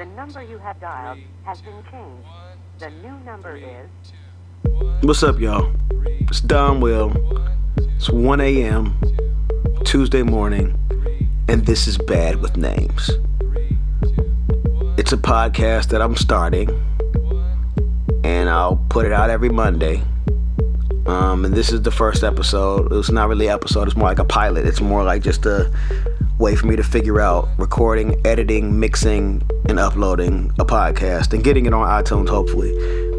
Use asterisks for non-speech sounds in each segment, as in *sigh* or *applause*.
The number you have dialed has been changed. The new number is. What's up, y'all? It's Don Will. It's 1 a.m. Tuesday morning, and this is Bad with Names. It's a podcast that I'm starting, and I'll put it out every Monday. Um, and this is the first episode. It's not really an episode, it's more like a pilot. It's more like just a way for me to figure out recording, editing, mixing, and uploading a podcast and getting it on iTunes, hopefully.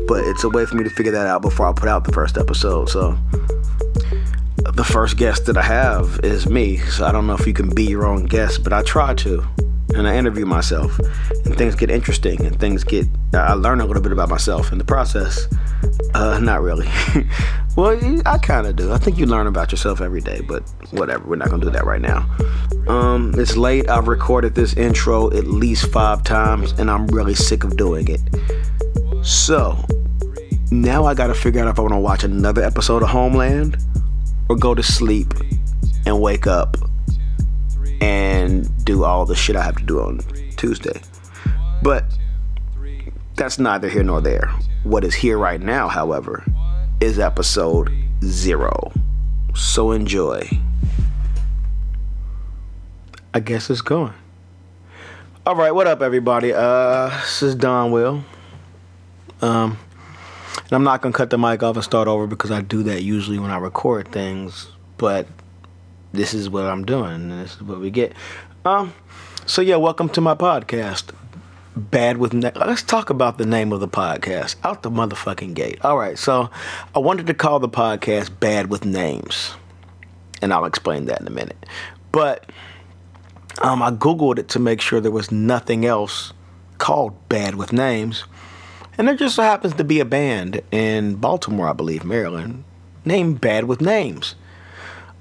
But it's a way for me to figure that out before I put out the first episode. So, the first guest that I have is me. So, I don't know if you can be your own guest, but I try to. And I interview myself, and things get interesting, and things get. I learn a little bit about myself in the process. Uh, not really. *laughs* well, I kind of do. I think you learn about yourself every day, but whatever. We're not gonna do that right now. Um, it's late. I've recorded this intro at least five times, and I'm really sick of doing it. So now I gotta figure out if I want to watch another episode of Homeland or go to sleep and wake up and do all the shit I have to do on Tuesday. But that's neither here nor there. What is here right now, however, is episode zero. So enjoy. I guess it's going. All right, what up, everybody? Uh, this is Don Will. Um, and I'm not gonna cut the mic off and start over because I do that usually when I record things. But this is what I'm doing, and this is what we get. Um, so yeah, welcome to my podcast. Bad with na- let's talk about the name of the podcast out the motherfucking gate. All right, so I wanted to call the podcast Bad with Names, and I'll explain that in a minute. But um, I googled it to make sure there was nothing else called Bad with Names, and there just so happens to be a band in Baltimore, I believe, Maryland, named Bad with Names.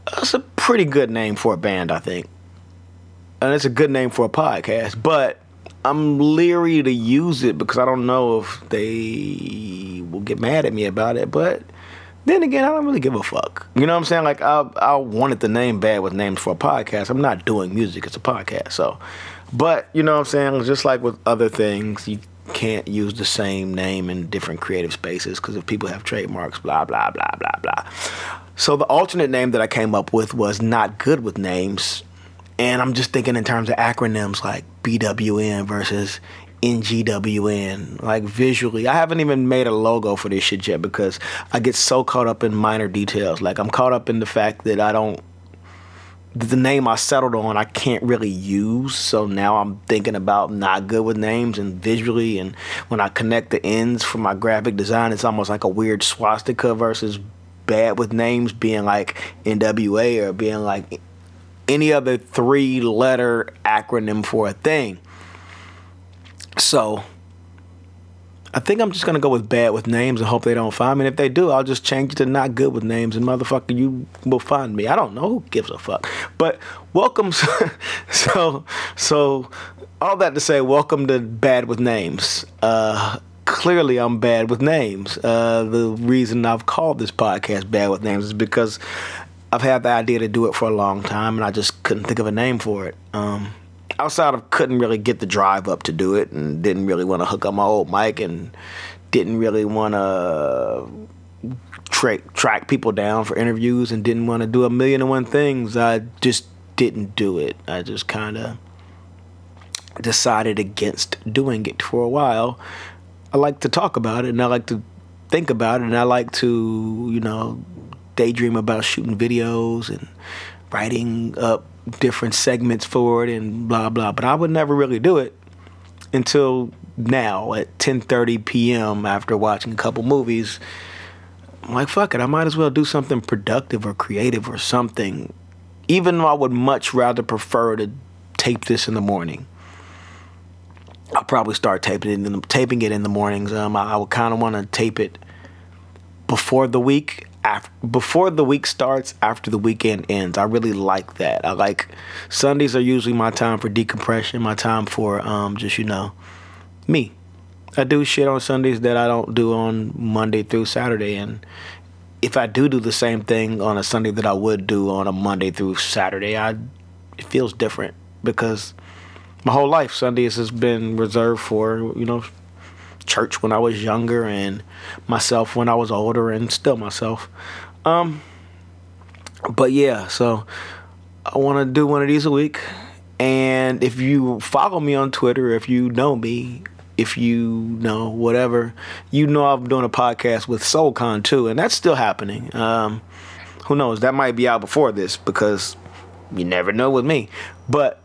That's a pretty good name for a band, I think. And it's a good name for a podcast, but I'm leery to use it because I don't know if they will get mad at me about it. But then again, I don't really give a fuck. You know what I'm saying? Like, I, I wanted the name bad with names for a podcast. I'm not doing music, it's a podcast. So, but you know what I'm saying? Just like with other things, you can't use the same name in different creative spaces because if people have trademarks, blah, blah, blah, blah, blah. So the alternate name that I came up with was Not Good with Names. And I'm just thinking in terms of acronyms like BWN versus NGWN, like visually. I haven't even made a logo for this shit yet because I get so caught up in minor details. Like I'm caught up in the fact that I don't the name I settled on I can't really use. So now I'm thinking about not good with names and visually and when I connect the ends for my graphic design it's almost like a weird swastika versus bad with names being like NWA or being like any other three letter acronym for a thing. So I think I'm just gonna go with bad with names and hope they don't find me. And if they do, I'll just change it to not good with names and motherfucker, you will find me. I don't know who gives a fuck. But welcome, *laughs* so so all that to say, welcome to bad with names. Uh, clearly, I'm bad with names. Uh, the reason I've called this podcast "Bad with Names" is because I've had the idea to do it for a long time, and I just couldn't think of a name for it. Um, outside of couldn't really get the drive up to do it and didn't really want to hook up my old mic and didn't really want to tra- track people down for interviews and didn't want to do a million and one things i just didn't do it i just kind of decided against doing it for a while i like to talk about it and i like to think about it and i like to you know daydream about shooting videos and writing up different segments for it and blah blah. But I would never really do it until now at 10:30 p.m. after watching a couple movies. I'm like, fuck it, I might as well do something productive or creative or something. Even though I would much rather prefer to tape this in the morning. I'll probably start taping it in the, taping it in the mornings. Um, I, I would kind of want to tape it before the week after, before the week starts, after the weekend ends. I really like that. I like Sundays are usually my time for decompression, my time for um, just you know me. I do shit on Sundays that I don't do on Monday through Saturday, and if I do do the same thing on a Sunday that I would do on a Monday through Saturday, I it feels different because my whole life, Sundays has been reserved for you know church when I was younger and myself when I was older and still myself. Um, but yeah, so I want to do one of these a week. And if you follow me on Twitter, if you know me, if you know whatever, you know I'm doing a podcast with SoulCon too, and that's still happening. Um, who knows? That might be out before this because you never know with me. But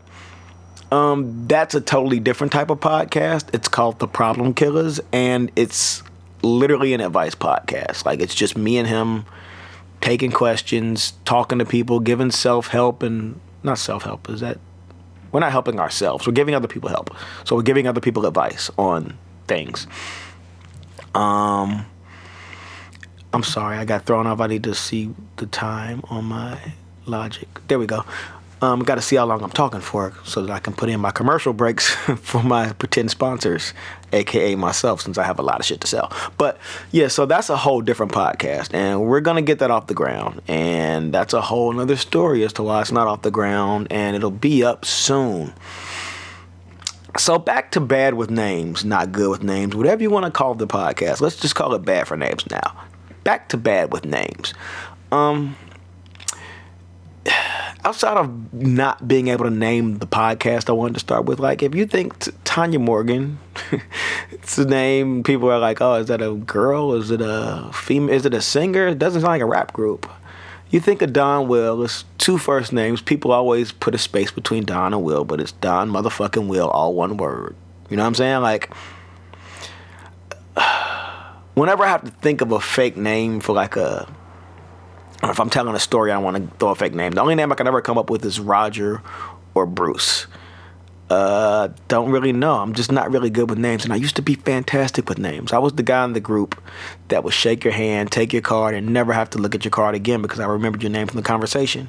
um, that's a totally different type of podcast. It's called The Problem Killers, and it's literally an advice podcast. Like it's just me and him taking questions, talking to people, giving self help and not self help. Is that we're not helping ourselves. We're giving other people help. So we're giving other people advice on things. Um, I'm sorry, I got thrown off. I need to see the time on my logic. There we go. Um, got to see how long I'm talking for so that I can put in my commercial breaks *laughs* for my pretend sponsors, aka myself, since I have a lot of shit to sell. But yeah, so that's a whole different podcast, and we're gonna get that off the ground, and that's a whole another story as to why it's not off the ground, and it'll be up soon. So back to bad with names, not good with names, whatever you want to call the podcast. Let's just call it bad for names now. Back to bad with names. Um outside of not being able to name the podcast I wanted to start with, like if you think t- Tanya Morgan, *laughs* it's a name people are like, oh, is that a girl? Is it a female? Is it a singer? It doesn't sound like a rap group. You think of Don Will, it's two first names. People always put a space between Don and Will, but it's Don motherfucking Will, all one word. You know what I'm saying? Like, *sighs* whenever I have to think of a fake name for like a if I'm telling a story, I want to throw a fake name. The only name I can ever come up with is Roger or Bruce. Uh, don't really know. I'm just not really good with names, and I used to be fantastic with names. I was the guy in the group that would shake your hand, take your card, and never have to look at your card again because I remembered your name from the conversation.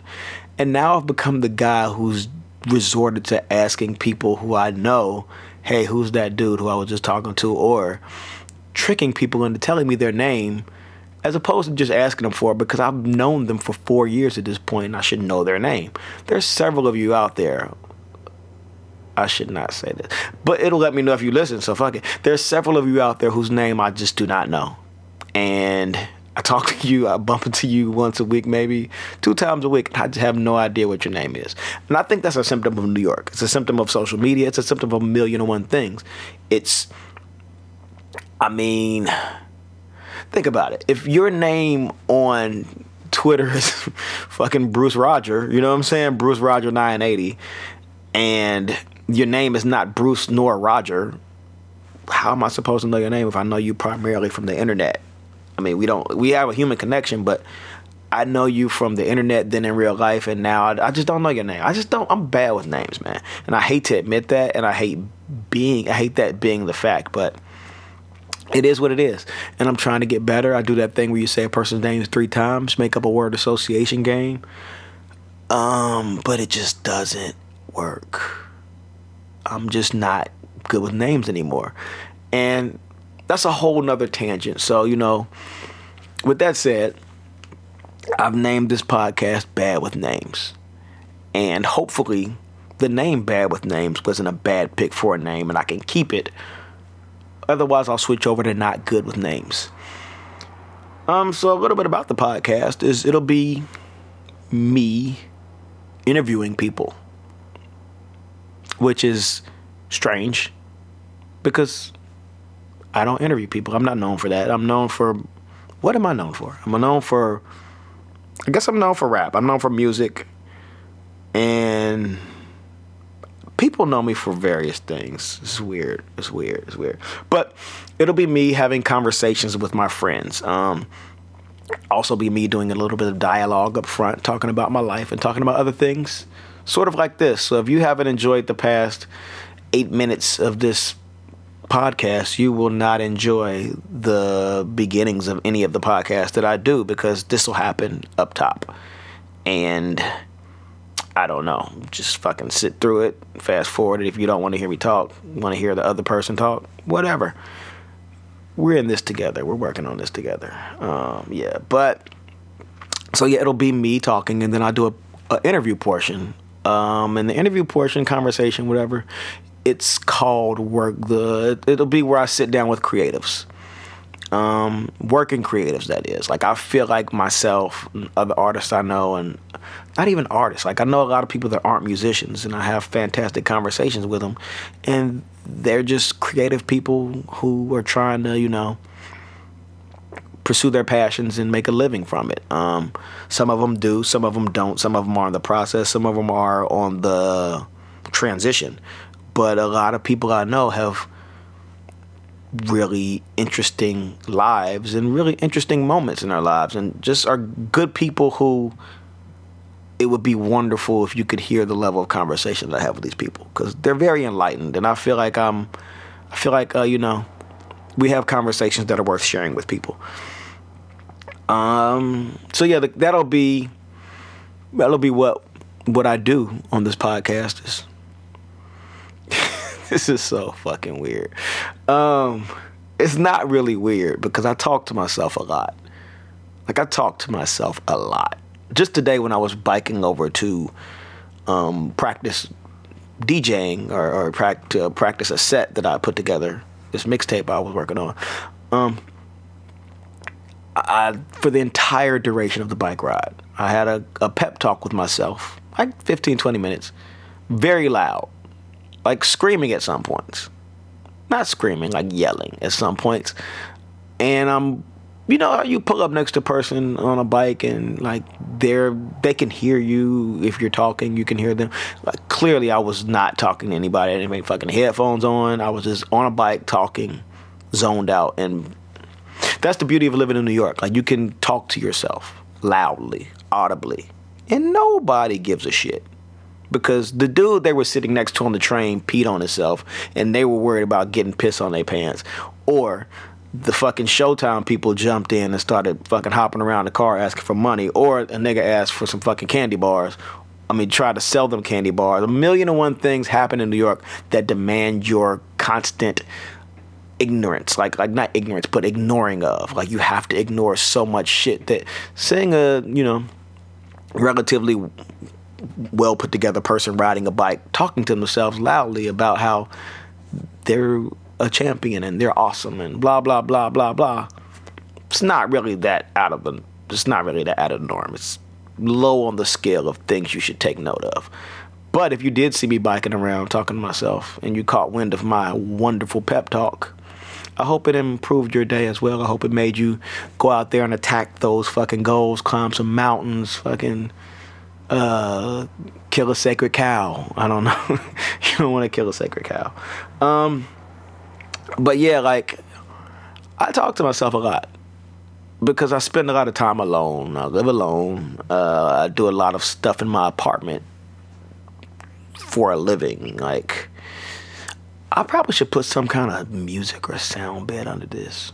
And now I've become the guy who's resorted to asking people who I know, "Hey, who's that dude who I was just talking to?" or tricking people into telling me their name as opposed to just asking them for it because I've known them for four years at this point and I should know their name. There's several of you out there. I should not say this, but it'll let me know if you listen. So fuck it. There's several of you out there whose name I just do not know, and I talk to you. I bump into you once a week, maybe two times a week. I just have no idea what your name is, and I think that's a symptom of New York. It's a symptom of social media. It's a symptom of a million and one things. It's, I mean think about it. If your name on Twitter is *laughs* fucking Bruce Roger, you know what I'm saying? Bruce Roger 980, and your name is not Bruce nor Roger, how am I supposed to know your name if I know you primarily from the internet? I mean, we don't we have a human connection, but I know you from the internet, then in real life, and now I, I, just don't know your name. I just don't. I'm bad with names, man, and I hate to admit that, and I hate being. I hate that being the fact, but it is what it is. And I'm trying to get better. I do that thing where you say a person's name three times, make up a word association game. Um, but it just doesn't work. I'm just not good with names anymore. And that's a whole nother tangent. So, you know, with that said, I've named this podcast Bad with Names. And hopefully, the name Bad with Names wasn't a bad pick for a name, and I can keep it Otherwise, I'll switch over to not good with names. Um, so a little bit about the podcast is it'll be me interviewing people, which is strange because I don't interview people. I'm not known for that. I'm known for what am I known for? I'm known for I guess I'm known for rap. I'm known for music and people know me for various things. It's weird. It's weird. It's weird. But it'll be me having conversations with my friends. Um, also be me doing a little bit of dialogue up front, talking about my life and talking about other things, sort of like this. So if you haven't enjoyed the past eight minutes of this podcast, you will not enjoy the beginnings of any of the podcasts that I do because this will happen up top. And I don't know. Just fucking sit through it, fast forward it if you don't want to hear me talk, want to hear the other person talk, whatever. We're in this together. We're working on this together. Um, yeah, but so yeah, it'll be me talking, and then I do a, a interview portion. Um, and the interview portion, conversation, whatever, it's called work the it'll be where I sit down with creatives. Um, working creatives that is. Like I feel like myself, other artists I know and not even artists. Like I know a lot of people that aren't musicians and I have fantastic conversations with them and they're just creative people who are trying to, you know, pursue their passions and make a living from it. Um, some of them do, some of them don't. Some of them are in the process, some of them are on the transition. But a lot of people I know have really interesting lives and really interesting moments in their lives and just are good people who it would be wonderful if you could hear the level of conversation that I have with these people because they're very enlightened and I feel like I'm I feel like uh, you know we have conversations that are worth sharing with people. Um so yeah that'll be that'll be what what I do on this podcast is *laughs* this is so fucking weird. Um, it's not really weird because I talk to myself a lot. Like I talk to myself a lot. Just today when I was biking over to um, practice DJing or, or pra- to practice a set that I put together, this mixtape I was working on. Um, I, for the entire duration of the bike ride, I had a, a pep talk with myself, like 15, 20 minutes, very loud like screaming at some points. Not screaming, like yelling at some points. And I'm you know, you pull up next to a person on a bike and like they're they can hear you if you're talking, you can hear them. Like clearly I was not talking to anybody. I didn't have fucking headphones on. I was just on a bike talking, zoned out and that's the beauty of living in New York. Like you can talk to yourself loudly, audibly, and nobody gives a shit because the dude they were sitting next to on the train peed on himself and they were worried about getting piss on their pants or the fucking Showtime people jumped in and started fucking hopping around the car asking for money or a nigga asked for some fucking candy bars I mean, try to sell them candy bars. A million and one things happen in New York that demand your constant ignorance. Like, like not ignorance, but ignoring of. Like, you have to ignore so much shit that saying a, you know, relatively well put together person riding a bike talking to themselves loudly about how they're a champion and they're awesome and blah blah blah blah blah. It's not really that out of the it's not really that out of the norm. It's low on the scale of things you should take note of. But if you did see me biking around talking to myself and you caught wind of my wonderful pep talk, I hope it improved your day as well. I hope it made you go out there and attack those fucking goals, climb some mountains, fucking uh, kill a sacred cow. I don't know. *laughs* you don't want to kill a sacred cow. Um, but yeah, like I talk to myself a lot because I spend a lot of time alone. I live alone. Uh, I do a lot of stuff in my apartment for a living. Like I probably should put some kind of music or sound bed under this.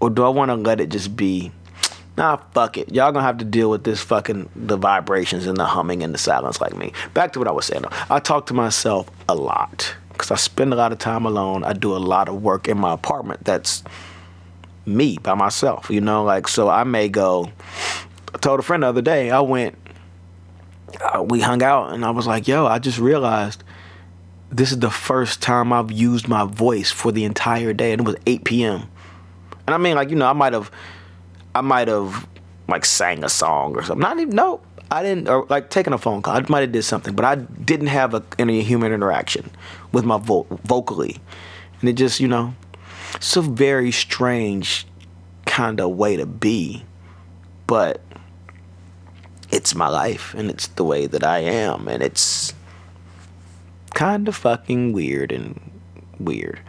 Or do I want to let it just be Nah, fuck it. Y'all gonna have to deal with this fucking the vibrations and the humming and the silence like me. Back to what I was saying. I talk to myself a lot because I spend a lot of time alone. I do a lot of work in my apartment. That's me by myself. You know, like so I may go. I told a friend the other day. I went. Uh, we hung out and I was like, "Yo, I just realized." This is the first time I've used my voice for the entire day, and it was 8 p.m. And I mean, like, you know, I might have I might have like sang a song or something. Not even no, I didn't or like taking a phone call. I might have did something, but I didn't have a, any human interaction with my vo- vocally, and it just you know, it's a very strange kind of way to be, but it's my life and it's the way that I am, and it's kind of fucking weird and weird.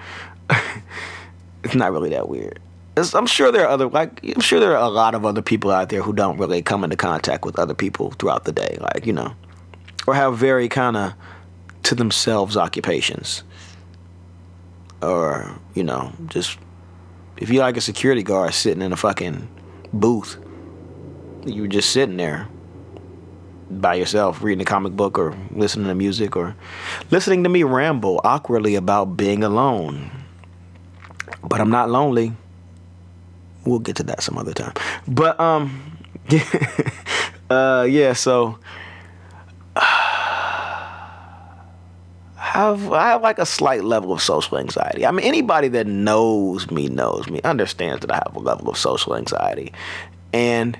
*laughs* it's not really that weird. I'm sure there are other like I'm sure there are a lot of other people out there who don't really come into contact with other people throughout the day, like you know, or have very kind of to themselves occupations, or you know, just if you like a security guard sitting in a fucking booth, you're just sitting there by yourself reading a comic book or listening to music or listening to me ramble awkwardly about being alone. But I'm not lonely we'll get to that some other time. But um, *laughs* uh, yeah. So, *sighs* how have I have like a slight level of social anxiety. I mean, anybody that knows me knows me understands that I have a level of social anxiety, and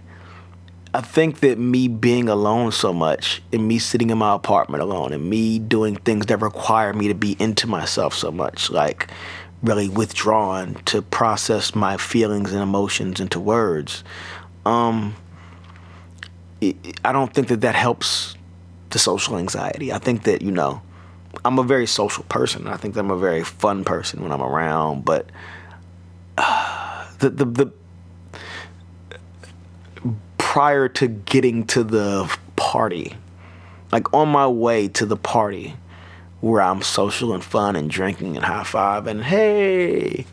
I think that me being alone so much, and me sitting in my apartment alone, and me doing things that require me to be into myself so much, like really withdrawn to process my feelings and emotions into words. Um, I don't think that that helps the social anxiety. I think that you know I'm a very social person. I think I'm a very fun person when I'm around, but uh, the, the the prior to getting to the party, like on my way to the party where I'm social and fun and drinking and high five and hey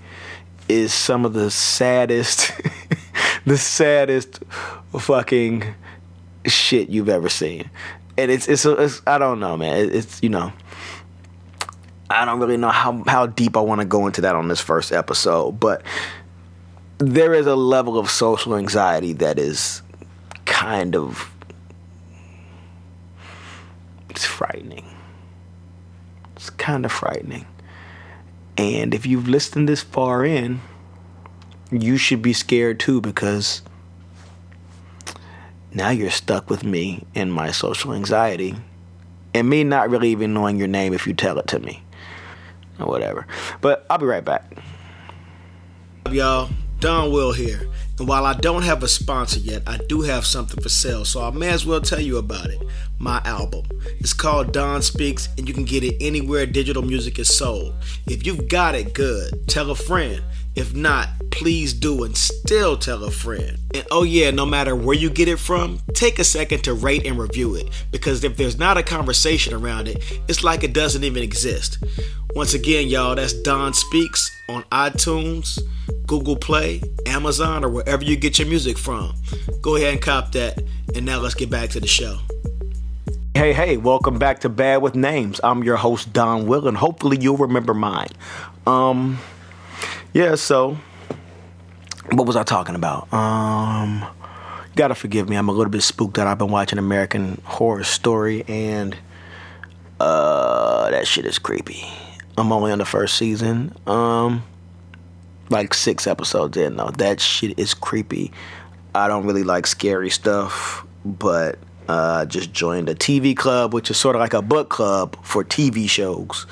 is some of the saddest *laughs* the saddest fucking shit you've ever seen. And it's it's, it's I don't know, man. It's you know I don't really know how, how deep I want to go into that on this first episode, but there is a level of social anxiety that is kind of it's frightening. It's kind of frightening. And if you've listened this far in, you should be scared too because now you're stuck with me and my social anxiety and me not really even knowing your name if you tell it to me or whatever. But I'll be right back. Love y'all, Don Will here. And while I don't have a sponsor yet, I do have something for sale, so I may as well tell you about it. My album. It's called Don Speaks, and you can get it anywhere digital music is sold. If you've got it, good. Tell a friend. If not, please do and still tell a friend. And oh, yeah, no matter where you get it from, take a second to rate and review it because if there's not a conversation around it, it's like it doesn't even exist. Once again, y'all, that's Don Speaks on iTunes, Google Play, Amazon, or wherever you get your music from. Go ahead and cop that. And now let's get back to the show. Hey, hey, welcome back to Bad with Names. I'm your host, Don Will, and hopefully you'll remember mine. Um, yeah, so what was I talking about? Um, you gotta forgive me. I'm a little bit spooked that I've been watching American Horror Story, and uh, that shit is creepy. I'm only on the first season. Um, like six episodes in though. That shit is creepy. I don't really like scary stuff, but uh, just joined a TV club, which is sort of like a book club for TV shows.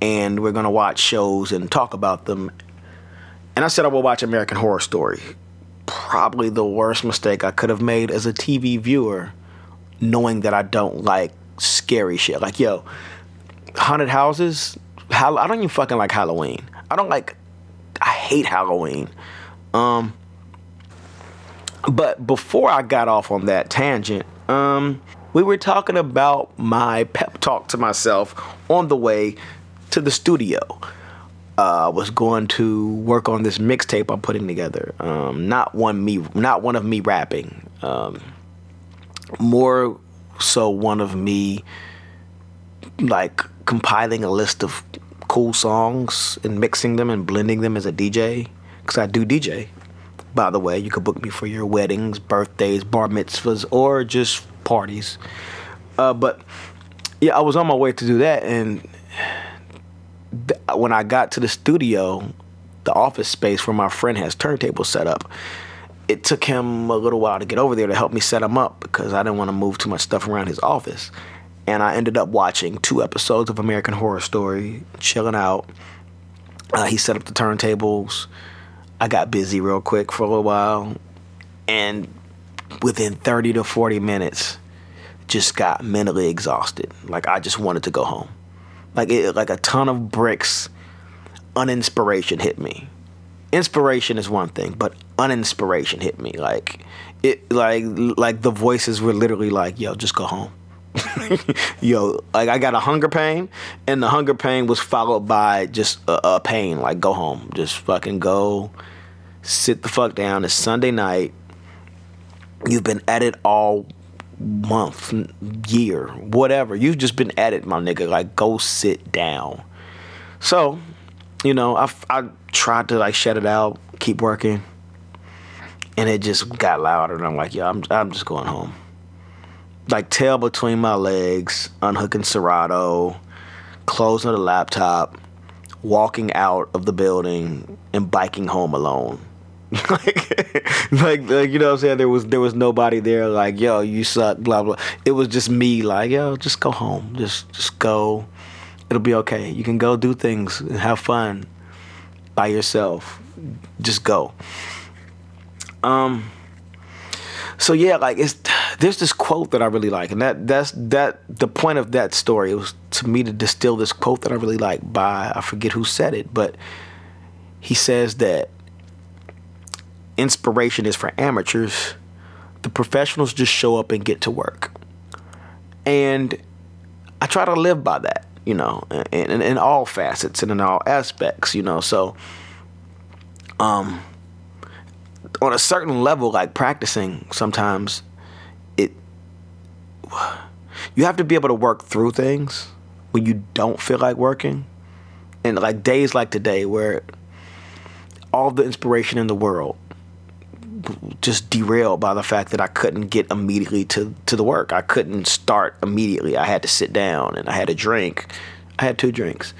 And we're gonna watch shows and talk about them and I said I will watch American Horror Story. Probably the worst mistake I could have made as a TV viewer, knowing that I don't like scary shit. Like, yo, haunted houses. I don't even fucking like Halloween. I don't like. I hate Halloween. Um. But before I got off on that tangent, um, we were talking about my pep talk to myself on the way to the studio uh, was going to work on this mixtape I'm putting together. Um, not one me, not one of me rapping. Um, more so one of me like compiling a list of cool songs and mixing them and blending them as a DJ. Cause I do DJ. By the way, you can book me for your weddings, birthdays, bar mitzvahs, or just parties. Uh, but yeah, I was on my way to do that and when I got to the studio, the office space where my friend has turntables set up, it took him a little while to get over there to help me set them up because I didn't want to move too much stuff around his office. And I ended up watching two episodes of American Horror Story, chilling out. Uh, he set up the turntables. I got busy real quick for a little while. And within 30 to 40 minutes, just got mentally exhausted. Like I just wanted to go home like it, like a ton of bricks uninspiration hit me. Inspiration is one thing but uninspiration hit me. Like it like like the voices were literally like yo just go home. *laughs* Yo like i got a hunger pain and the hunger pain was followed by just a, a pain like go home. Just fucking go sit the fuck down. It's sunday night. You've been at it all month, year, whatever. You've just been at it, my nigga. Like, go sit down. So, you know, I, I tried to like shut it out, keep working, and it just got louder. And I'm like, yo, I'm, I'm just going home. Like, tail between my legs, unhooking Serato, closing the laptop, walking out of the building, and biking home alone. *laughs* like, like, like, you know what I'm saying? There was there was nobody there. Like, yo, you suck. Blah blah. It was just me. Like, yo, just go home. Just just go. It'll be okay. You can go do things and have fun by yourself. Just go. Um. So yeah, like it's there's this quote that I really like, and that that's that the point of that story. Was to me to distill this quote that I really like by I forget who said it, but he says that inspiration is for amateurs. The professionals just show up and get to work. And I try to live by that, you know, in, in, in all facets and in all aspects, you know. So, um, on a certain level, like practicing, sometimes it you have to be able to work through things when you don't feel like working, and like days like today where all the inspiration in the world just derailed by the fact that I couldn't get immediately to, to the work. I couldn't start immediately. I had to sit down and I had a drink. I had two drinks,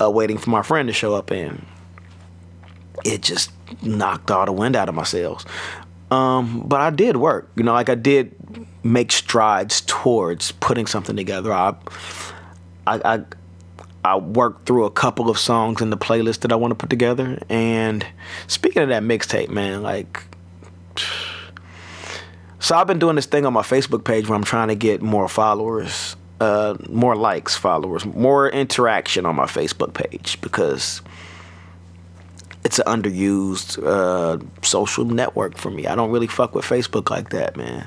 uh, waiting for my friend to show up, and it just knocked all the wind out of my sails. Um, but I did work, you know, like I did make strides towards putting something together. I, I, I, I worked through a couple of songs in the playlist that I want to put together. And speaking of that mixtape, man, like so I've been doing this thing on my Facebook page where I'm trying to get more followers, uh, more likes, followers, more interaction on my Facebook page because it's an underused uh, social network for me. I don't really fuck with Facebook like that, man.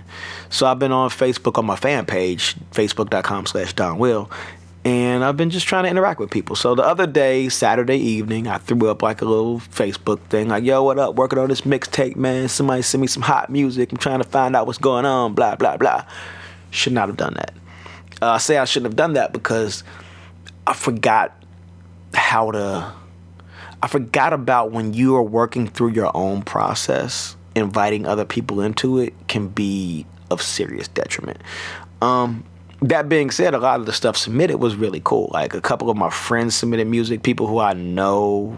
So I've been on Facebook on my fan page, facebook.com slash Don Will, and I've been just trying to interact with people. So the other day, Saturday evening, I threw up like a little Facebook thing, like, yo, what up? Working on this mixtape, man. Somebody send me some hot music. I'm trying to find out what's going on, blah, blah, blah. Should not have done that. Uh, I say I shouldn't have done that because I forgot how to. I forgot about when you are working through your own process, inviting other people into it can be of serious detriment. Um, that being said, a lot of the stuff submitted was really cool. Like a couple of my friends submitted music, people who I know,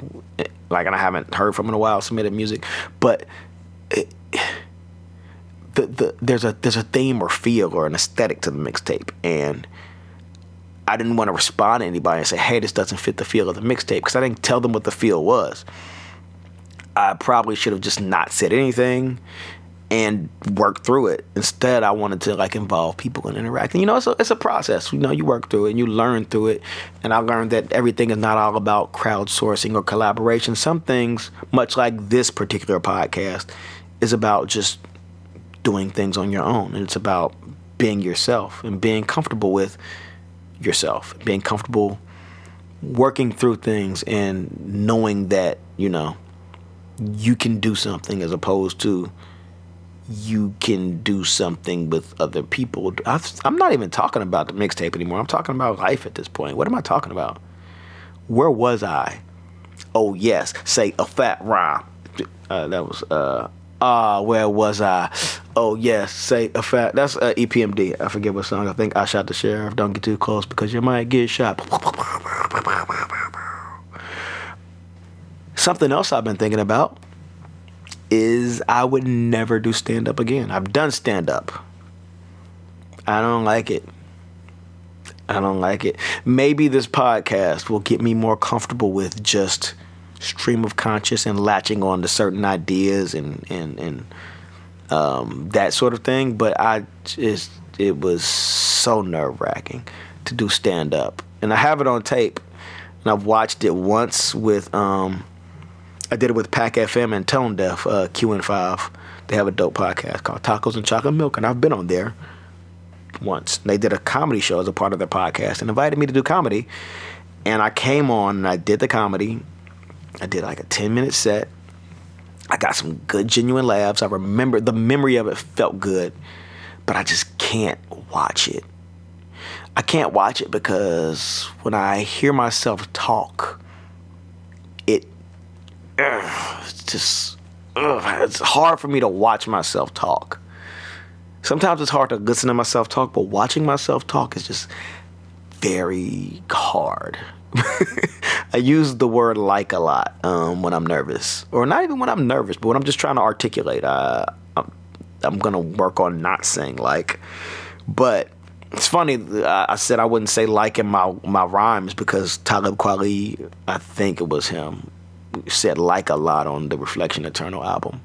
like and I haven't heard from in a while, submitted music. But it, the the there's a there's a theme or feel or an aesthetic to the mixtape, and I didn't want to respond to anybody and say, "Hey, this doesn't fit the feel of the mixtape," because I didn't tell them what the feel was. I probably should have just not said anything and work through it. Instead, I wanted to like involve people and interact. And you know, it's a, it's a process. You know, you work through it and you learn through it. And I learned that everything is not all about crowdsourcing or collaboration. Some things, much like this particular podcast, is about just doing things on your own. And it's about being yourself and being comfortable with yourself, being comfortable working through things and knowing that, you know, you can do something as opposed to you can do something with other people. I, am not even talking about the mixtape anymore. I'm talking about life at this point. What am I talking about? Where was I? Oh yes, say a fat rhyme. Uh, that was uh ah. Uh, where was I? Oh yes, say a fat. That's uh, EPMD. I forget what song. I think I shot the sheriff. Don't get too close because you might get shot. Something else I've been thinking about is I would never do stand up again. I've done stand up. I don't like it. I don't like it. Maybe this podcast will get me more comfortable with just stream of conscious and latching on to certain ideas and and and um, that sort of thing. But I just it was so nerve wracking to do stand up, and I have it on tape, and I've watched it once with um, I did it with Pack FM and Tonedeff, uh, QN5. They have a dope podcast called Tacos and Chocolate Milk, and I've been on there once. They did a comedy show as a part of their podcast and invited me to do comedy. And I came on and I did the comedy. I did like a 10 minute set. I got some good, genuine laughs. I remember the memory of it felt good, but I just can't watch it. I can't watch it because when I hear myself talk, it's just ugh, it's hard for me to watch myself talk. Sometimes it's hard to listen to myself talk, but watching myself talk is just very hard. *laughs* I use the word like a lot um, when I'm nervous, or not even when I'm nervous, but when I'm just trying to articulate. Uh, I'm, I'm gonna work on not saying like, but it's funny. I said I wouldn't say like in my my rhymes because Talib Kweli, I think it was him, said like a lot on the Reflection Eternal album,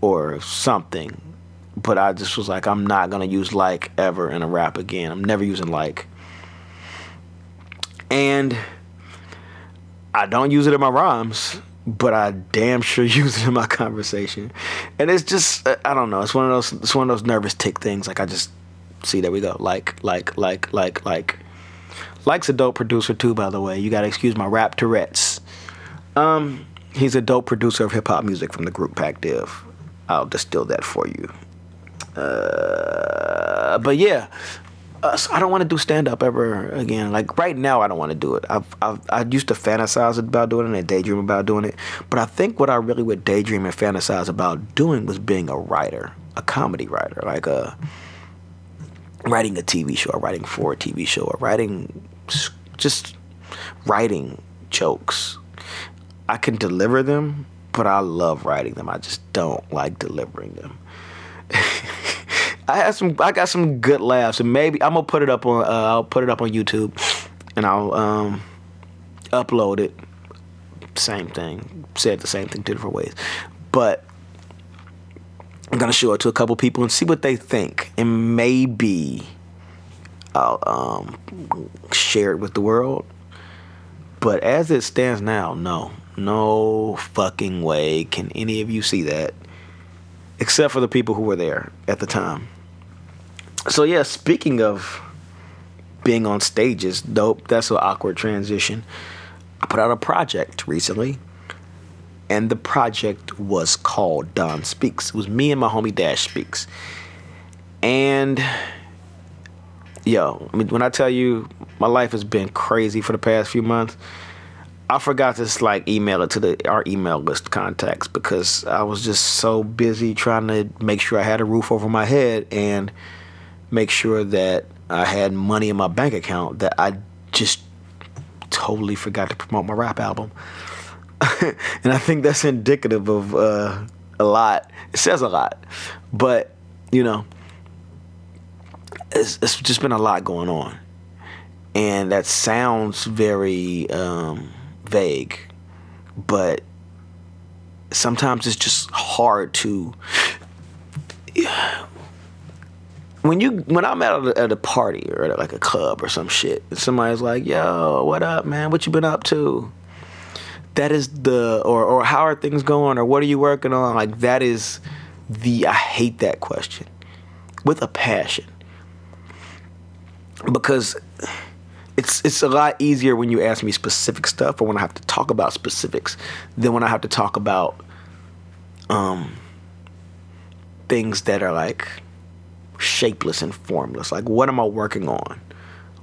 or something. But I just was like, I'm not gonna use like ever in a rap again. I'm never using like. And I don't use it in my rhymes, but I damn sure *laughs* use it in my conversation. And it's just I don't know. It's one of those it's one of those nervous tick things. Like I just see there we go. Like like like like like. Like's a dope producer too, by the way. You gotta excuse my rap Tourette's. Um, he's a dope producer of hip hop music from the group Pac Div. I'll distill that for you. Uh, but yeah, uh, so I don't want to do stand up ever again. Like right now, I don't want to do it. I've, I've I used to fantasize about doing it and daydream about doing it. But I think what I really would daydream and fantasize about doing was being a writer, a comedy writer, like a writing a TV show, or writing for a TV show, or writing just writing jokes. I can deliver them, but I love writing them. I just don't like delivering them. *laughs* I had some. I got some good laughs, and maybe I'm gonna put it up on. Uh, I'll put it up on YouTube, and I'll um, upload it. Same thing. Said the same thing two different ways, but I'm gonna show it to a couple people and see what they think, and maybe I'll um, share it with the world. But as it stands now, no, no fucking way can any of you see that, except for the people who were there at the time so yeah, speaking of being on stages, dope. That's an awkward transition. I put out a project recently, and the project was called Don Speaks. It was me and my homie Dash Speaks, and yo, I mean, when I tell you my life has been crazy for the past few months, I forgot to like email it to the our email list contacts because I was just so busy trying to make sure I had a roof over my head and make sure that I had money in my bank account that I just totally forgot to promote my rap album. *laughs* and I think that's indicative of uh, a lot. It says a lot. But, you know, it's, it's just been a lot going on. And that sounds very um, vague, but sometimes it's just hard to when you when I'm at a, at a party or at like a club or some shit, and somebody's like, "Yo, what up, man? What you been up to?" That is the or or how are things going or what are you working on? Like that is the I hate that question with a passion because it's it's a lot easier when you ask me specific stuff or when I have to talk about specifics than when I have to talk about um things that are like shapeless and formless. Like, what am I working on?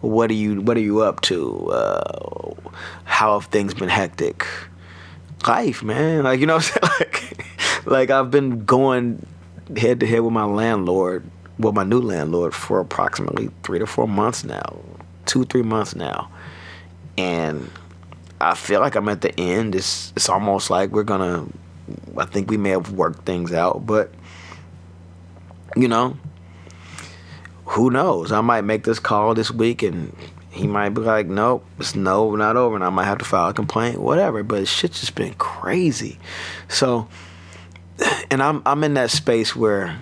What are you What are you up to? Uh, how have things been hectic? Life, man. Like you know, *laughs* like like I've been going head to head with my landlord, well, my new landlord, for approximately three to four months now, two three months now, and I feel like I'm at the end. It's it's almost like we're gonna. I think we may have worked things out, but you know, who knows? I might make this call this week and he might be like, nope, it's no, not over. And I might have to file a complaint, whatever. But shit's just been crazy. So, and I'm, I'm in that space where,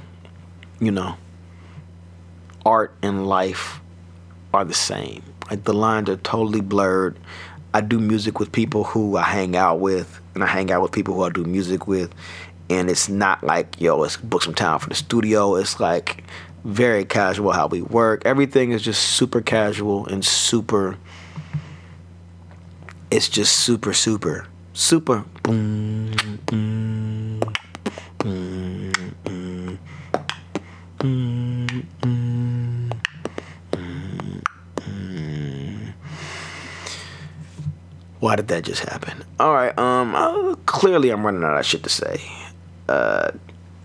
you know, art and life are the same. Like the lines are totally blurred. I do music with people who I hang out with, and I hang out with people who I do music with. And it's not like, yo, let's book some time for the studio. It's like, very casual how we work. Everything is just super casual and super. It's just super, super, super. Boom, boom, Why did that just happen? All right. Um. Uh, clearly, I'm running out of shit to say. Uh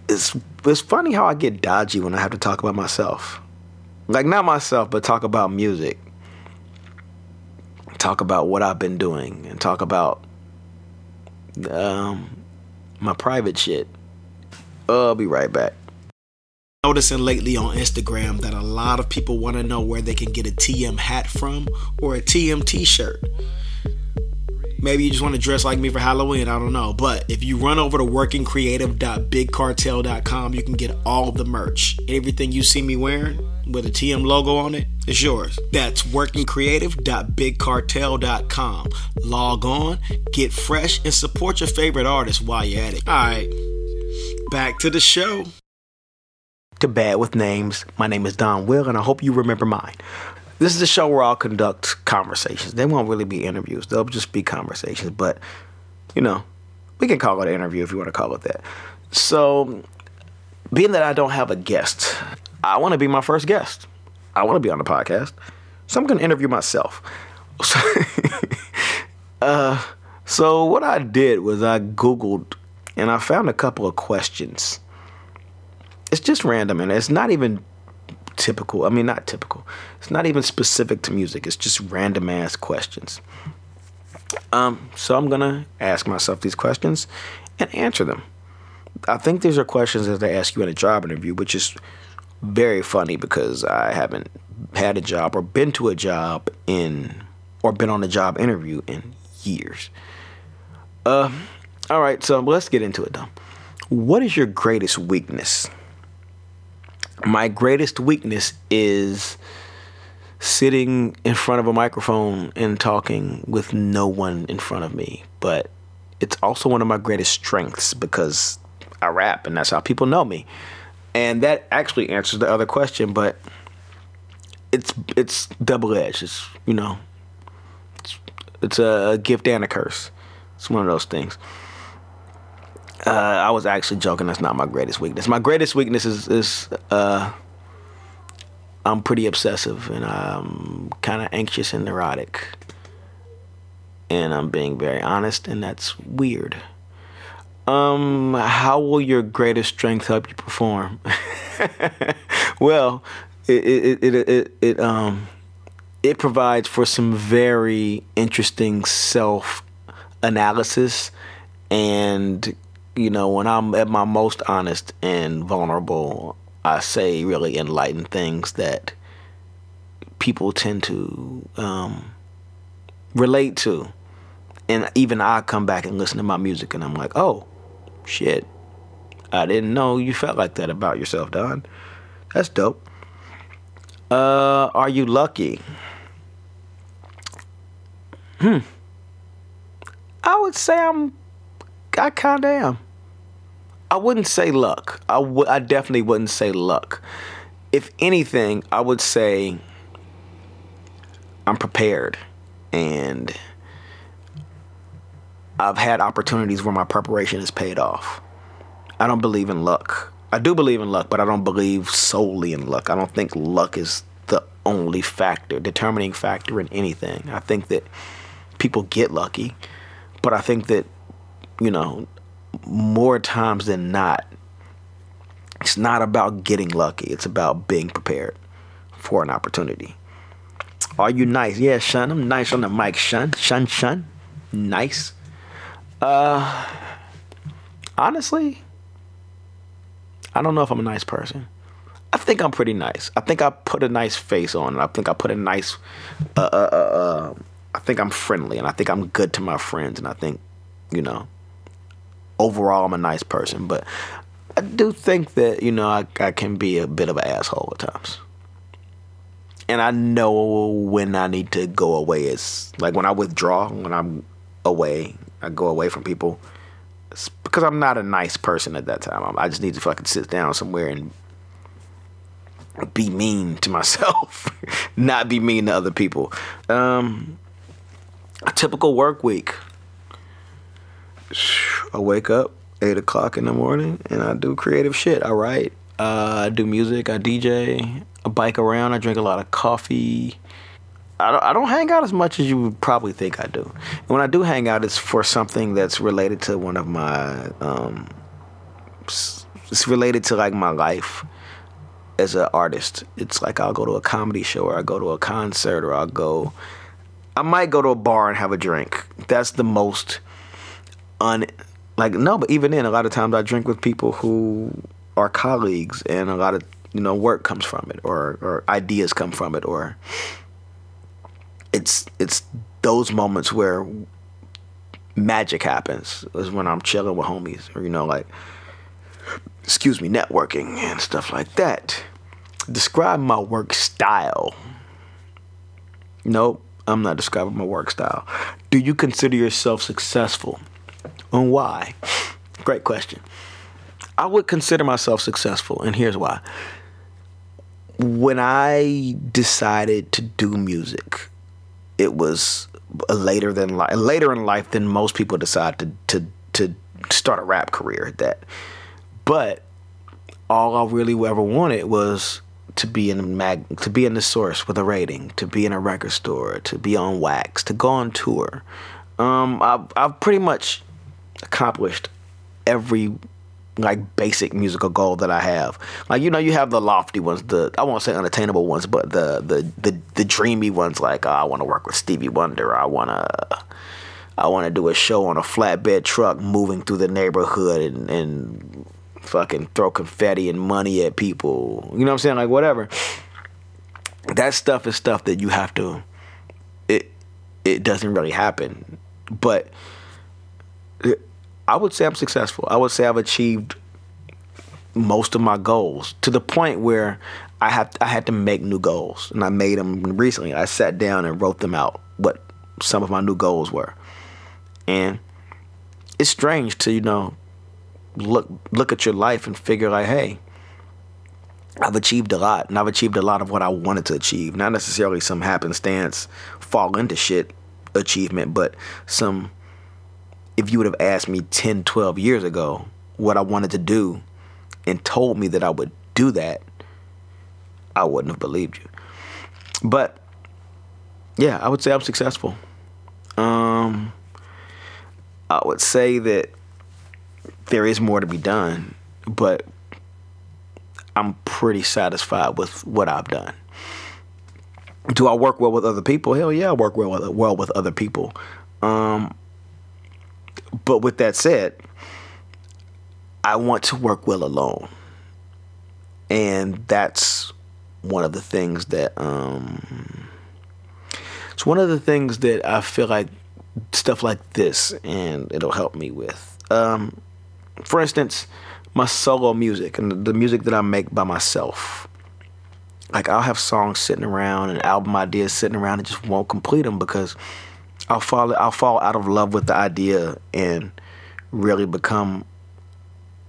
it's it's funny how I get dodgy when I have to talk about myself. Like not myself, but talk about music. talk about what I've been doing and talk about um, my private shit. I'll be right back. Noticing lately on Instagram that a lot of people want to know where they can get a TM hat from or a TM t shirt. Maybe you just want to dress like me for Halloween, I don't know. But if you run over to workingcreative.bigcartel.com, you can get all the merch. Everything you see me wearing with a TM logo on it is yours. That's workingcreative.bigcartel.com. Log on, get fresh, and support your favorite artist while you're at it. All right, back to the show. To Bad with Names. My name is Don Will, and I hope you remember mine. This is a show where I'll conduct conversations. They won't really be interviews, they'll just be conversations. But, you know, we can call it an interview if you want to call it that. So, being that I don't have a guest, I want to be my first guest. I want to be on the podcast. So, I'm going to interview myself. *laughs* uh, so, what I did was I Googled and I found a couple of questions. It's just random and it's not even typical. I mean, not typical. It's not even specific to music. It's just random ass questions. Um, so I'm gonna ask myself these questions and answer them. I think these are questions that they ask you in a job interview, which is very funny because I haven't had a job or been to a job in or been on a job interview in years. Uh, all right, so let's get into it though. What is your greatest weakness? My greatest weakness is sitting in front of a microphone and talking with no one in front of me. But it's also one of my greatest strengths because I rap and that's how people know me. And that actually answers the other question, but it's it's double edged. It's you know, it's, it's a gift and a curse. It's one of those things. Uh, I was actually joking. That's not my greatest weakness. My greatest weakness is, is uh, I'm pretty obsessive and I'm kind of anxious and neurotic. And I'm being very honest, and that's weird. Um, how will your greatest strength help you perform? *laughs* well, it it, it it it um it provides for some very interesting self analysis and you know, when I'm at my most honest and vulnerable, I say really enlightened things that people tend to um, relate to. And even I come back and listen to my music and I'm like, oh, shit. I didn't know you felt like that about yourself, Don. That's dope. Uh, are you lucky? Hmm. I would say I'm I kind of am. I wouldn't say luck. I, w- I definitely wouldn't say luck. If anything, I would say I'm prepared and I've had opportunities where my preparation has paid off. I don't believe in luck. I do believe in luck, but I don't believe solely in luck. I don't think luck is the only factor, determining factor in anything. I think that people get lucky, but I think that you know, more times than not, it's not about getting lucky. It's about being prepared for an opportunity. Are you nice? Yeah, Shun. I'm nice on the mic, Shun. Shun, Shun. Nice. Uh, honestly, I don't know if I'm a nice person. I think I'm pretty nice. I think I put a nice face on. I think I put a nice. Uh, uh, uh, uh, I think I'm friendly, and I think I'm good to my friends, and I think, you know, overall I'm a nice person, but I do think that you know I, I can be a bit of an asshole at times. And I know when I need to go away. It's like when I withdraw, when I'm away, I go away from people. It's because I'm not a nice person at that time. I just need to fucking sit down somewhere and be mean to myself, *laughs* not be mean to other people. Um, a typical work week. I wake up eight o'clock in the morning and I do creative shit. I write, uh, I do music, I DJ, I bike around, I drink a lot of coffee. I don't, I don't hang out as much as you would probably think I do. And when I do hang out, it's for something that's related to one of my, um, it's related to like my life as an artist. It's like I'll go to a comedy show or I go to a concert or I'll go I might go to a bar and have a drink. That's the most un like no, but even then, a lot of times I drink with people who are colleagues, and a lot of you know work comes from it, or or ideas come from it, or it's it's those moments where magic happens is when I'm chilling with homies, or you know like excuse me, networking and stuff like that. Describe my work style. Nope, I'm not describing my work style. Do you consider yourself successful? And why? Great question. I would consider myself successful, and here's why. When I decided to do music, it was later than li- later in life than most people decide to to to start a rap career at that. But all I really ever wanted was to be in the mag to be in the source with a rating, to be in a record store, to be on wax, to go on tour. Um, I've I've pretty much accomplished every like basic musical goal that I have. Like you know, you have the lofty ones, the I won't say unattainable ones, but the the the, the dreamy ones. Like oh, I want to work with Stevie Wonder. I want to I want to do a show on a flatbed truck moving through the neighborhood and and fucking throw confetti and money at people. You know what I'm saying? Like whatever. That stuff is stuff that you have to. It it doesn't really happen, but. I would say I'm successful. I would say I've achieved most of my goals to the point where I have I had to make new goals, and I made them recently. I sat down and wrote them out what some of my new goals were, and it's strange to you know look look at your life and figure like, hey, I've achieved a lot, and I've achieved a lot of what I wanted to achieve. Not necessarily some happenstance fall into shit achievement, but some. If you would have asked me 10, 12 years ago what I wanted to do, and told me that I would do that, I wouldn't have believed you. But yeah, I would say I'm successful. Um, I would say that there is more to be done, but I'm pretty satisfied with what I've done. Do I work well with other people? Hell yeah, I work well with, well with other people. Um, but with that said, I want to work well alone. And that's one of the things that um, it's one of the things that I feel like stuff like this and it'll help me with. Um, for instance, my solo music and the music that I make by myself. Like I'll have songs sitting around and album ideas sitting around and just won't complete them because I'll fall I'll fall out of love with the idea and really become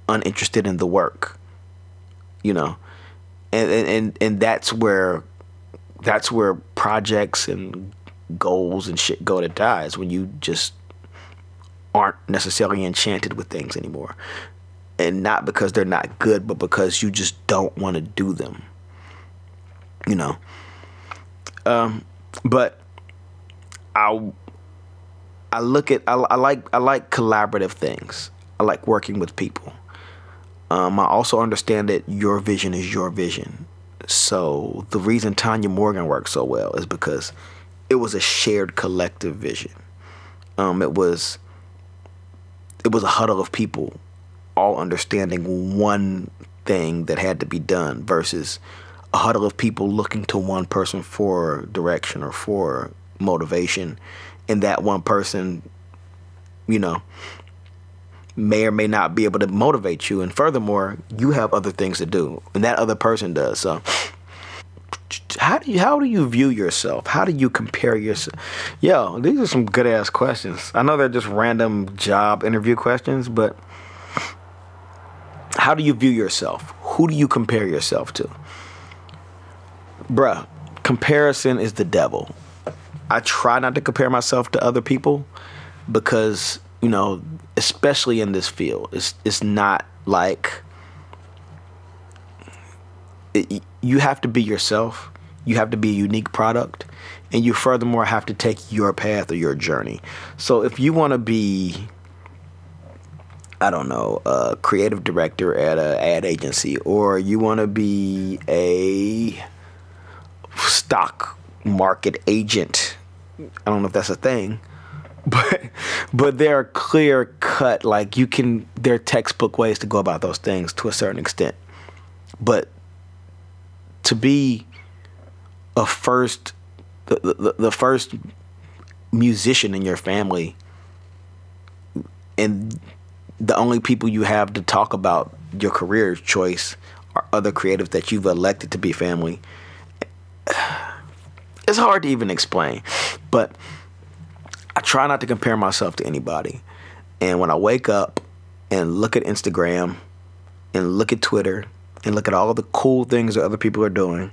uninterested in the work. You know. And and and that's where that's where projects and goals and shit go to die is when you just aren't necessarily enchanted with things anymore. And not because they're not good, but because you just don't want to do them. You know. Um, but I I look at I, I like I like collaborative things. I like working with people. Um, I also understand that your vision is your vision. So the reason Tanya Morgan works so well is because it was a shared collective vision. Um, it was it was a huddle of people all understanding one thing that had to be done versus a huddle of people looking to one person for direction or for motivation and that one person you know may or may not be able to motivate you and furthermore you have other things to do and that other person does so how do you how do you view yourself? How do you compare yourself? Yo, these are some good ass questions. I know they're just random job interview questions, but how do you view yourself? Who do you compare yourself to? Bruh, comparison is the devil. I try not to compare myself to other people because, you know, especially in this field, it's it's not like it, you have to be yourself. You have to be a unique product, and you furthermore have to take your path or your journey. So if you want to be I don't know, a creative director at an ad agency, or you want to be a stock market agent I don't know if that's a thing, *laughs* but but there are clear cut like you can there are textbook ways to go about those things to a certain extent. But to be a first the, the, the first musician in your family and the only people you have to talk about your career choice are other creatives that you've elected to be family. It's hard to even explain, but I try not to compare myself to anybody. And when I wake up and look at Instagram and look at Twitter and look at all the cool things that other people are doing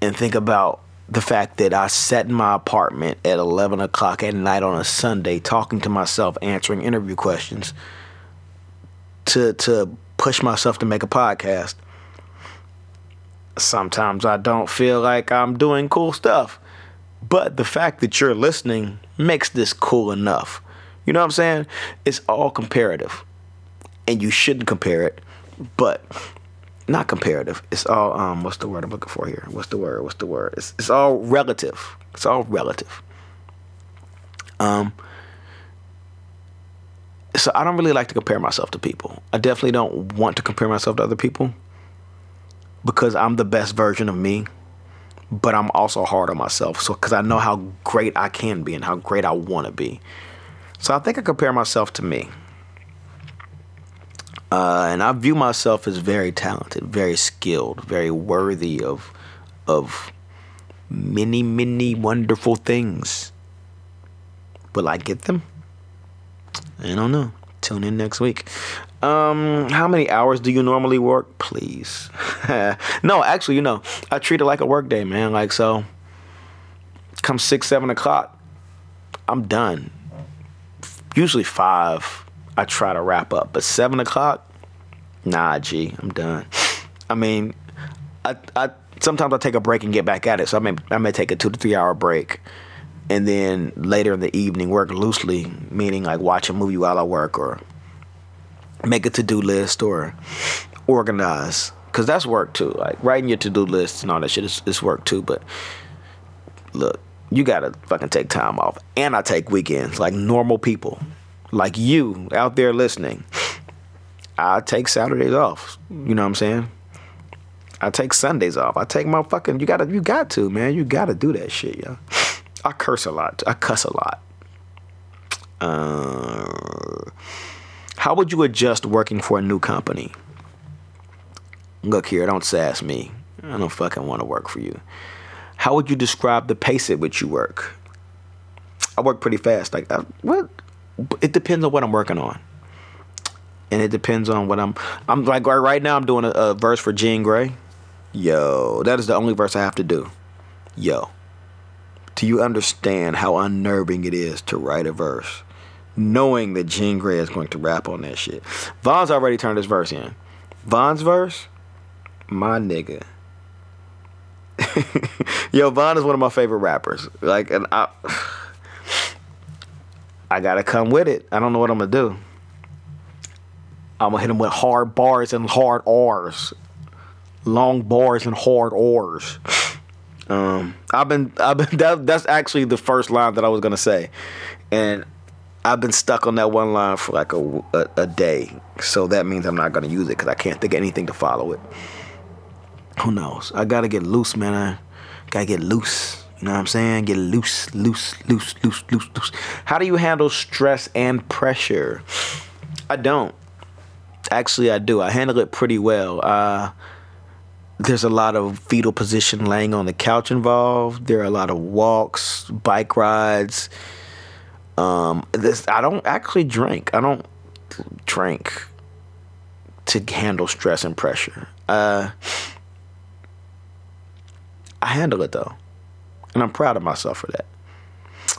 and think about the fact that I sat in my apartment at 11 o'clock at night on a Sunday talking to myself, answering interview questions to, to push myself to make a podcast. Sometimes I don't feel like I'm doing cool stuff. But the fact that you're listening makes this cool enough. You know what I'm saying? It's all comparative. And you shouldn't compare it, but not comparative. It's all um what's the word I'm looking for here? What's the word? What's the word? It's it's all relative. It's all relative. Um so I don't really like to compare myself to people. I definitely don't want to compare myself to other people because I'm the best version of me, but I'm also hard on myself. So cuz I know how great I can be and how great I want to be. So I think I compare myself to me. Uh, and I view myself as very talented, very skilled, very worthy of of many, many wonderful things. Will I get them? I don't know. Tune in next week. Um, how many hours do you normally work? Please. *laughs* no, actually, you know, I treat it like a work day, man. Like so, come six, seven o'clock, I'm done. Usually five I try to wrap up. But seven o'clock, nah, G, I'm done. I mean, I, I sometimes I take a break and get back at it. So I may I may take a two to three hour break, and then later in the evening work loosely, meaning like watch a movie while I work or make a to do list or organize. Cause that's work too. Like writing your to do list and all that shit is, is work too. But look, you gotta fucking take time off. And I take weekends like normal people like you out there listening, I take Saturdays off. You know what I'm saying? I take Sundays off. I take my fucking. You gotta. You got to, man. You gotta do that shit, yo. I curse a lot. I cuss a lot. Uh, how would you adjust working for a new company? Look here, don't sass me. I don't fucking want to work for you. How would you describe the pace at which you work? I work pretty fast. Like, I, what? it depends on what I'm working on. And it depends on what I'm. I'm like right, right now. I'm doing a, a verse for Jean Grae. Yo, that is the only verse I have to do. Yo, do you understand how unnerving it is to write a verse, knowing that Jean Grae is going to rap on that shit? Von's already turned his verse in. Von's verse, my nigga. *laughs* Yo, Von is one of my favorite rappers. Like, and I. *sighs* I gotta come with it. I don't know what I'm gonna do. I'm gonna hit him with hard bars and hard R's, long bars and hard R's. Um, I've been, I've been. *laughs* That, that's actually the first line that I was gonna say, and I've been stuck on that one line for like a, a, a day. So that means I'm not gonna use it because I can't think of anything to follow it. Who knows? I gotta get loose, man. I gotta get loose. You know what I'm saying? Get loose, loose, loose, loose, loose, loose. How do you handle stress and pressure? I don't. Actually, I do. I handle it pretty well. Uh, there's a lot of fetal position laying on the couch involved. There are a lot of walks, bike rides. Um, this I don't actually drink. I don't drink to handle stress and pressure. Uh, I handle it though and I'm proud of myself for that.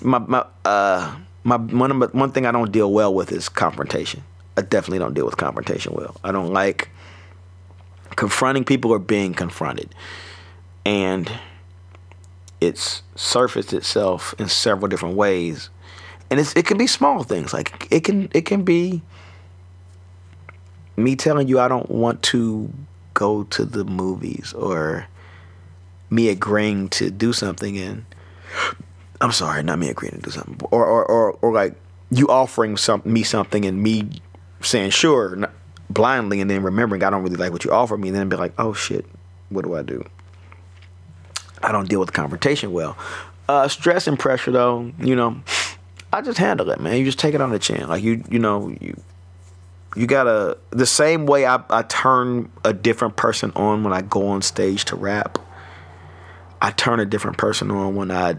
My my uh my one one thing I don't deal well with is confrontation. I definitely don't deal with confrontation well. I don't like confronting people or being confronted, and it's surfaced itself in several different ways, and it can be small things like it can it can be me telling you I don't want to go to the movies or me agreeing to do something and *gasps* I'm sorry, not me agreeing to do something, or or or, or like you offering some me something and me saying sure not, blindly and then remembering I don't really like what you offer me, and then be like, oh shit, what do I do? I don't deal with confrontation well. Uh, stress and pressure, though, you know, I just handle it, man. You just take it on the chin. Like you, you know, you you gotta the same way I, I turn a different person on when I go on stage to rap. I turn a different person on when I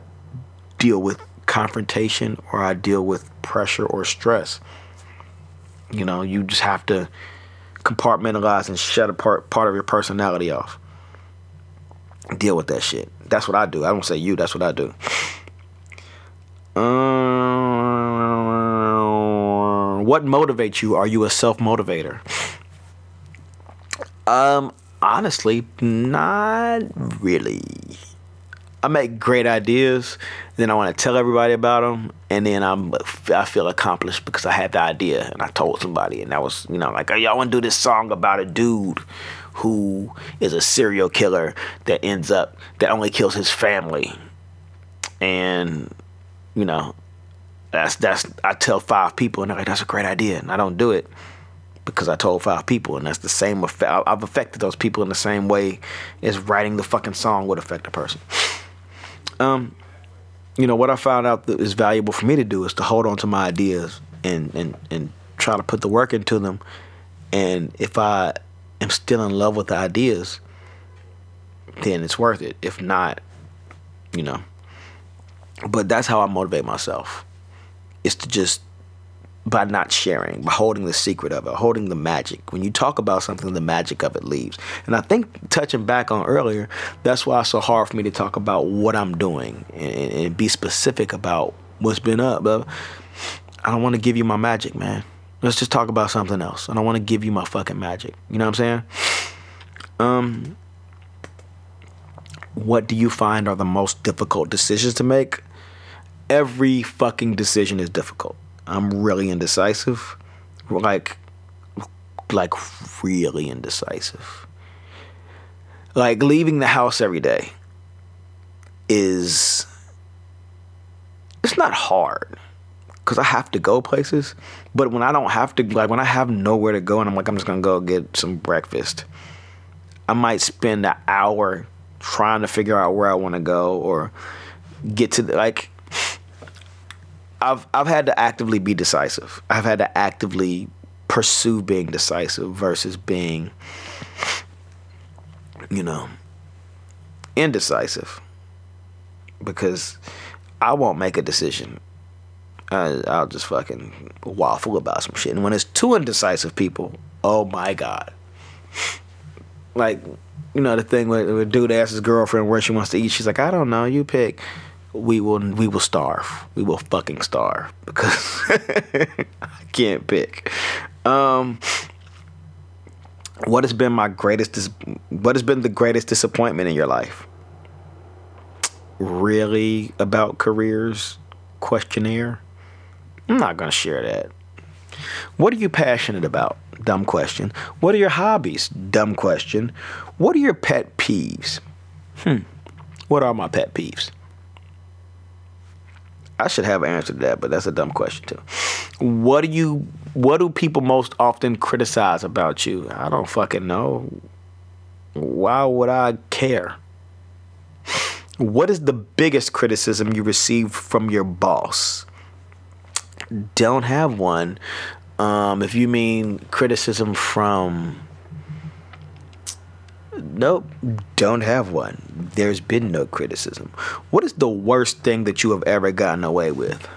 deal with confrontation or I deal with pressure or stress. You know, you just have to compartmentalize and shut a part part of your personality off. Deal with that shit. That's what I do. I don't say you. That's what I do. Um, what motivates you? Are you a self motivator? Um, honestly, not really. I make great ideas, then I want to tell everybody about them, and then I'm I feel accomplished because I had the idea and I told somebody, and that was you know like, oh, y'all want to do this song about a dude who is a serial killer that ends up that only kills his family, and you know that's that's I tell five people and they're like that's a great idea, and I don't do it because I told five people, and that's the same effect. I've affected those people in the same way as writing the fucking song would affect a person. Um, you know what I found out that is valuable for me to do is to hold on to my ideas and and and try to put the work into them. And if I am still in love with the ideas, then it's worth it. If not, you know. But that's how I motivate myself. Is to just by not sharing, by holding the secret of it, holding the magic. When you talk about something, the magic of it leaves. And I think touching back on earlier, that's why it's so hard for me to talk about what I'm doing and, and be specific about what's been up. But I don't want to give you my magic, man. Let's just talk about something else. I don't want to give you my fucking magic. You know what I'm saying? Um, what do you find are the most difficult decisions to make? Every fucking decision is difficult I'm really indecisive. Like, like really indecisive. Like leaving the house every day is it's not hard because I have to go places. But when I don't have to, like when I have nowhere to go and I'm like, I'm just gonna go get some breakfast, I might spend an hour trying to figure out where I want to go or get to the, like I've I've had to actively be decisive. I've had to actively pursue being decisive versus being, you know, indecisive. Because I won't make a decision. I, I'll just fucking waffle about some shit. And when it's two indecisive people, oh my god. Like, you know, the thing where, dude asks his girlfriend where she wants to eat. She's like, I don't know. You pick we will we will starve. We will fucking starve because *laughs* I can't pick. Um, what has been my greatest? Dis- what has been the greatest disappointment in your life? Really about careers questionnaire. I'm not gonna share that. What are you passionate about? Dumb question. What are your hobbies? Dumb question. What are your pet peeves? Hmm. What are my pet peeves? I should have an answer to that, but that's a dumb question too. What do you what do people most often criticize about you? I don't fucking know. Why would I care? What is the biggest criticism you received from your boss? Don't have one. Um, if you mean criticism from Nope, don't have one. There's been no criticism. What is the worst thing that you have ever gotten away with?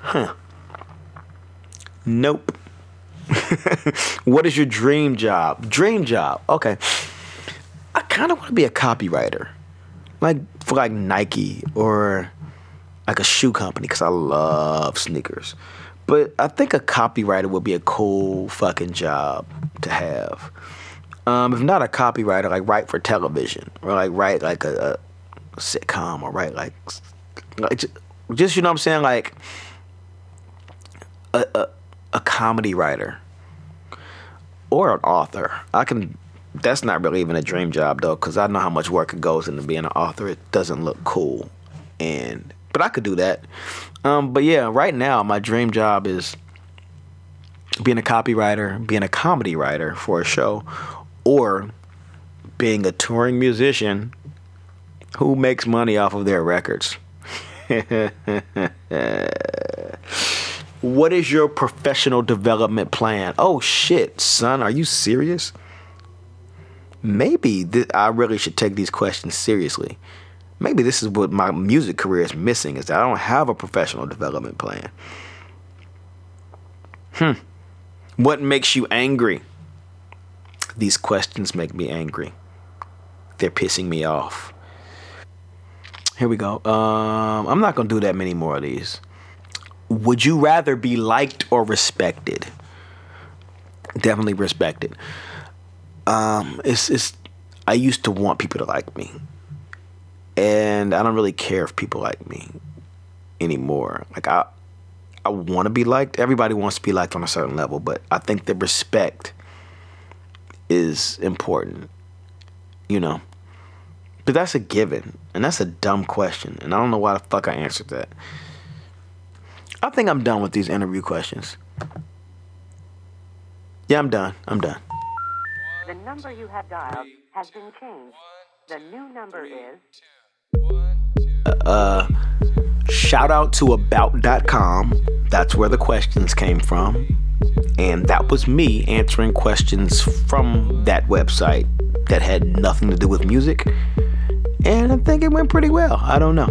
Huh. Nope. *laughs* what is your dream job? Dream job. Okay. I kind of want to be a copywriter. Like for like Nike or like a shoe company cuz I love sneakers. But I think a copywriter would be a cool fucking job to have. Um, if not a copywriter, like write for television or like write like a, a sitcom or write like, like just, you know what I'm saying like a, a a comedy writer or an author. I can. That's not really even a dream job though, because I know how much work it goes into being an author. It doesn't look cool, and but I could do that. Um, but yeah, right now my dream job is being a copywriter, being a comedy writer for a show, or being a touring musician who makes money off of their records. *laughs* what is your professional development plan? Oh shit, son, are you serious? Maybe th- I really should take these questions seriously. Maybe this is what my music career is missing is that I don't have a professional development plan. Hmm. What makes you angry? These questions make me angry. They're pissing me off. Here we go. Um, I'm not gonna do that many more of these. Would you rather be liked or respected? Definitely respected. Um, it's it's. I used to want people to like me, and I don't really care if people like me anymore. Like I, I want to be liked. Everybody wants to be liked on a certain level, but I think the respect is important. You know. But that's a given. And that's a dumb question. And I don't know why the fuck I answered that. I think I'm done with these interview questions. Yeah, I'm done. I'm done. The number you have dialed has been changed. The new number is Uh, shout out to about.com. That's where the questions came from. And that was me answering questions from that website that had nothing to do with music and I think it went pretty well. I don't know.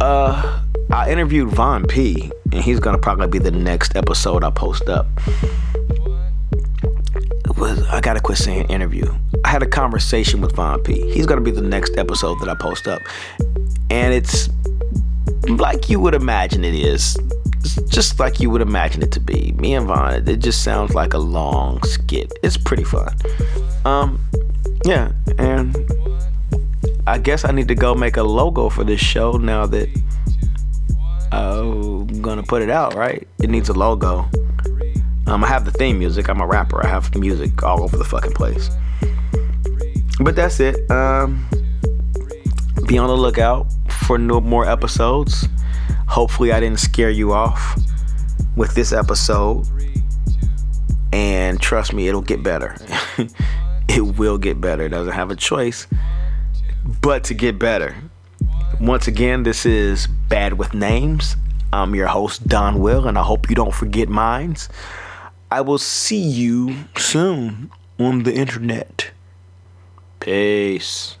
Uh, I interviewed Von Pea, and he's gonna probably be the next episode I post up. was I gotta quit saying interview. I had a conversation with Von Pea. He's gonna be the next episode that I post up, and it's like you would imagine it is. Just like you would imagine it to be. Me and Von, it just sounds like a long skit. It's pretty fun. Um, yeah, and I guess I need to go make a logo for this show now that I'm gonna put it out, right? It needs a logo. Um, I have the theme music. I'm a rapper. I have music all over the fucking place. But that's it. Um, be on the lookout for no more episodes. Hopefully, I didn't scare you off with this episode. And trust me, it'll get better. *laughs* it will get better. It doesn't have a choice but to get better. Once again, this is Bad with Names. I'm your host, Don Will, and I hope you don't forget mines. I will see you soon on the internet. Peace.